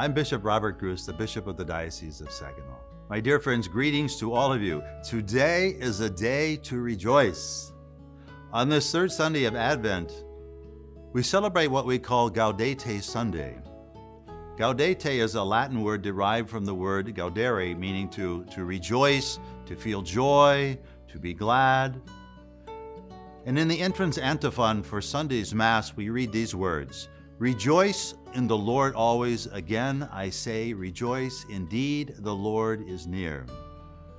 I'm Bishop Robert Gruss, the Bishop of the Diocese of Saginaw. My dear friends, greetings to all of you. Today is a day to rejoice. On this third Sunday of Advent, we celebrate what we call Gaudete Sunday. Gaudete is a Latin word derived from the word gaudere, meaning to, to rejoice, to feel joy, to be glad. And in the entrance antiphon for Sunday's Mass, we read these words Rejoice in the Lord always. Again, I say, rejoice. Indeed, the Lord is near.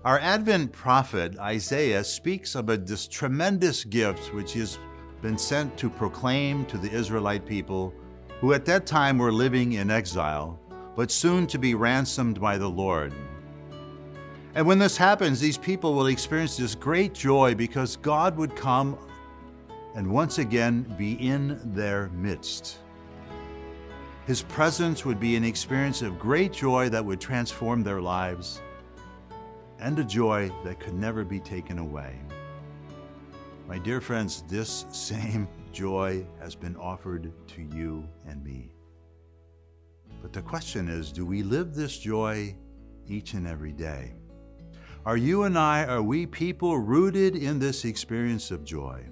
Our Advent prophet, Isaiah, speaks of a, this tremendous gift which has been sent to proclaim to the Israelite people who at that time were living in exile, but soon to be ransomed by the Lord. And when this happens, these people will experience this great joy because God would come and once again be in their midst. His presence would be an experience of great joy that would transform their lives and a joy that could never be taken away. My dear friends, this same joy has been offered to you and me. But the question is do we live this joy each and every day? Are you and I, are we people rooted in this experience of joy?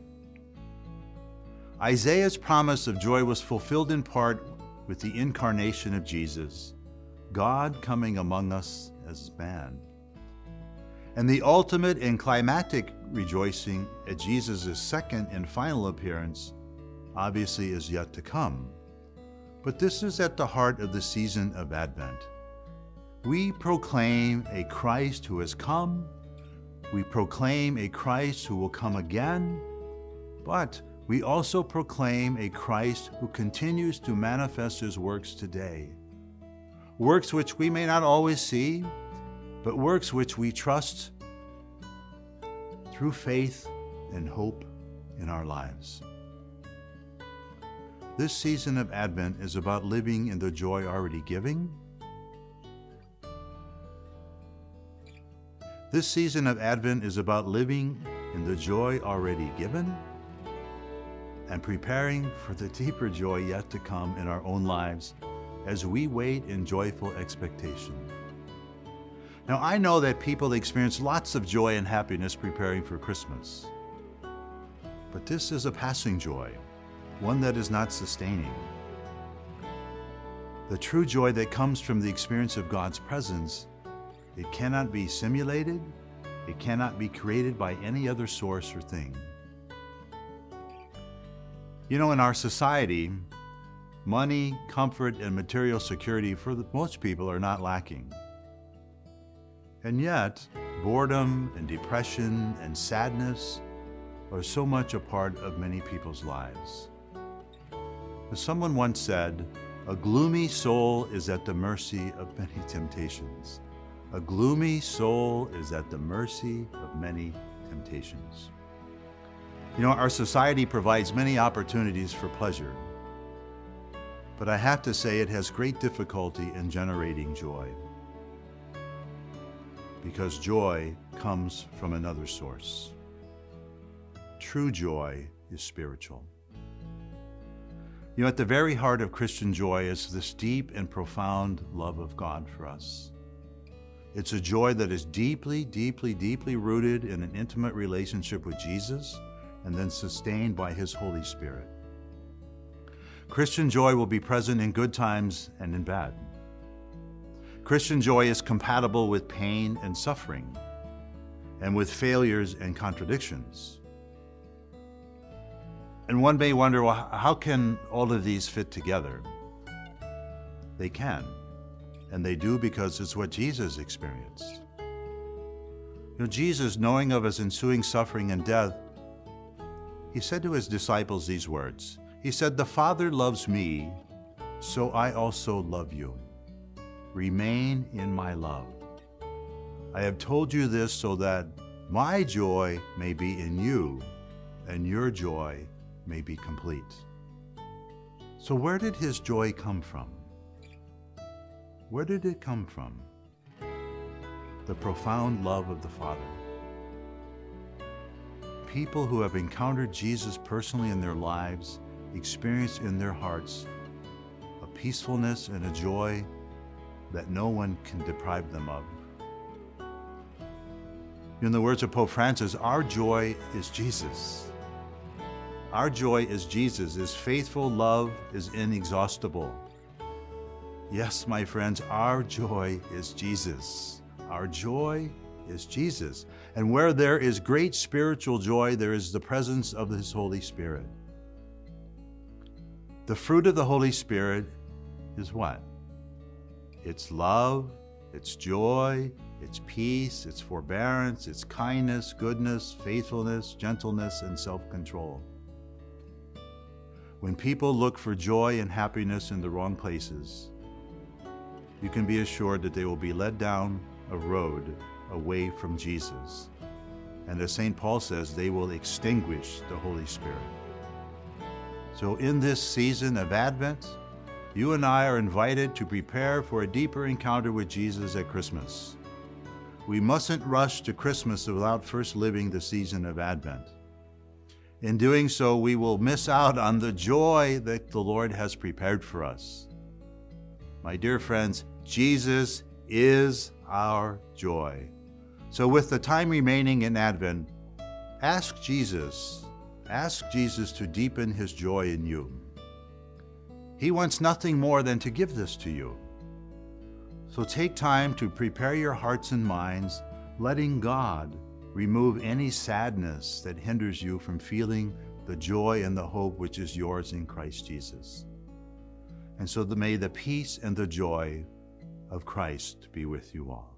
Isaiah's promise of joy was fulfilled in part with the incarnation of Jesus, God coming among us as man. And the ultimate and climactic rejoicing at Jesus' second and final appearance obviously is yet to come. But this is at the heart of the season of Advent. We proclaim a Christ who has come, we proclaim a Christ who will come again, but we also proclaim a Christ who continues to manifest his works today. Works which we may not always see, but works which we trust through faith and hope in our lives. This season of Advent is about living in the joy already giving. This season of Advent is about living in the joy already given and preparing for the deeper joy yet to come in our own lives as we wait in joyful expectation. Now, I know that people experience lots of joy and happiness preparing for Christmas. But this is a passing joy, one that is not sustaining. The true joy that comes from the experience of God's presence, it cannot be simulated, it cannot be created by any other source or thing. You know, in our society, money, comfort, and material security for the, most people are not lacking. And yet, boredom and depression and sadness are so much a part of many people's lives. As someone once said, a gloomy soul is at the mercy of many temptations. A gloomy soul is at the mercy of many temptations. You know, our society provides many opportunities for pleasure, but I have to say it has great difficulty in generating joy. Because joy comes from another source. True joy is spiritual. You know, at the very heart of Christian joy is this deep and profound love of God for us. It's a joy that is deeply, deeply, deeply rooted in an intimate relationship with Jesus and then sustained by His Holy Spirit. Christian joy will be present in good times and in bad. Christian joy is compatible with pain and suffering, and with failures and contradictions. And one may wonder well, how can all of these fit together? They can, and they do because it's what Jesus experienced. You know, Jesus, knowing of his ensuing suffering and death, he said to his disciples these words He said, The Father loves me, so I also love you. Remain in my love. I have told you this so that my joy may be in you and your joy may be complete. So, where did his joy come from? Where did it come from? The profound love of the Father people who have encountered Jesus personally in their lives experience in their hearts a peacefulness and a joy that no one can deprive them of. In the words of Pope Francis, our joy is Jesus. Our joy is Jesus. His faithful love is inexhaustible. Yes, my friends, our joy is Jesus. Our joy is Jesus. And where there is great spiritual joy, there is the presence of His Holy Spirit. The fruit of the Holy Spirit is what? It's love, it's joy, it's peace, it's forbearance, it's kindness, goodness, faithfulness, gentleness, and self control. When people look for joy and happiness in the wrong places, you can be assured that they will be led down a road away from Jesus. And as St. Paul says, they will extinguish the Holy Spirit. So, in this season of Advent, you and I are invited to prepare for a deeper encounter with Jesus at Christmas. We mustn't rush to Christmas without first living the season of Advent. In doing so, we will miss out on the joy that the Lord has prepared for us. My dear friends, Jesus is our joy. So, with the time remaining in Advent, ask Jesus, ask Jesus to deepen his joy in you. He wants nothing more than to give this to you. So, take time to prepare your hearts and minds, letting God remove any sadness that hinders you from feeling the joy and the hope which is yours in Christ Jesus. And so, may the peace and the joy of Christ be with you all.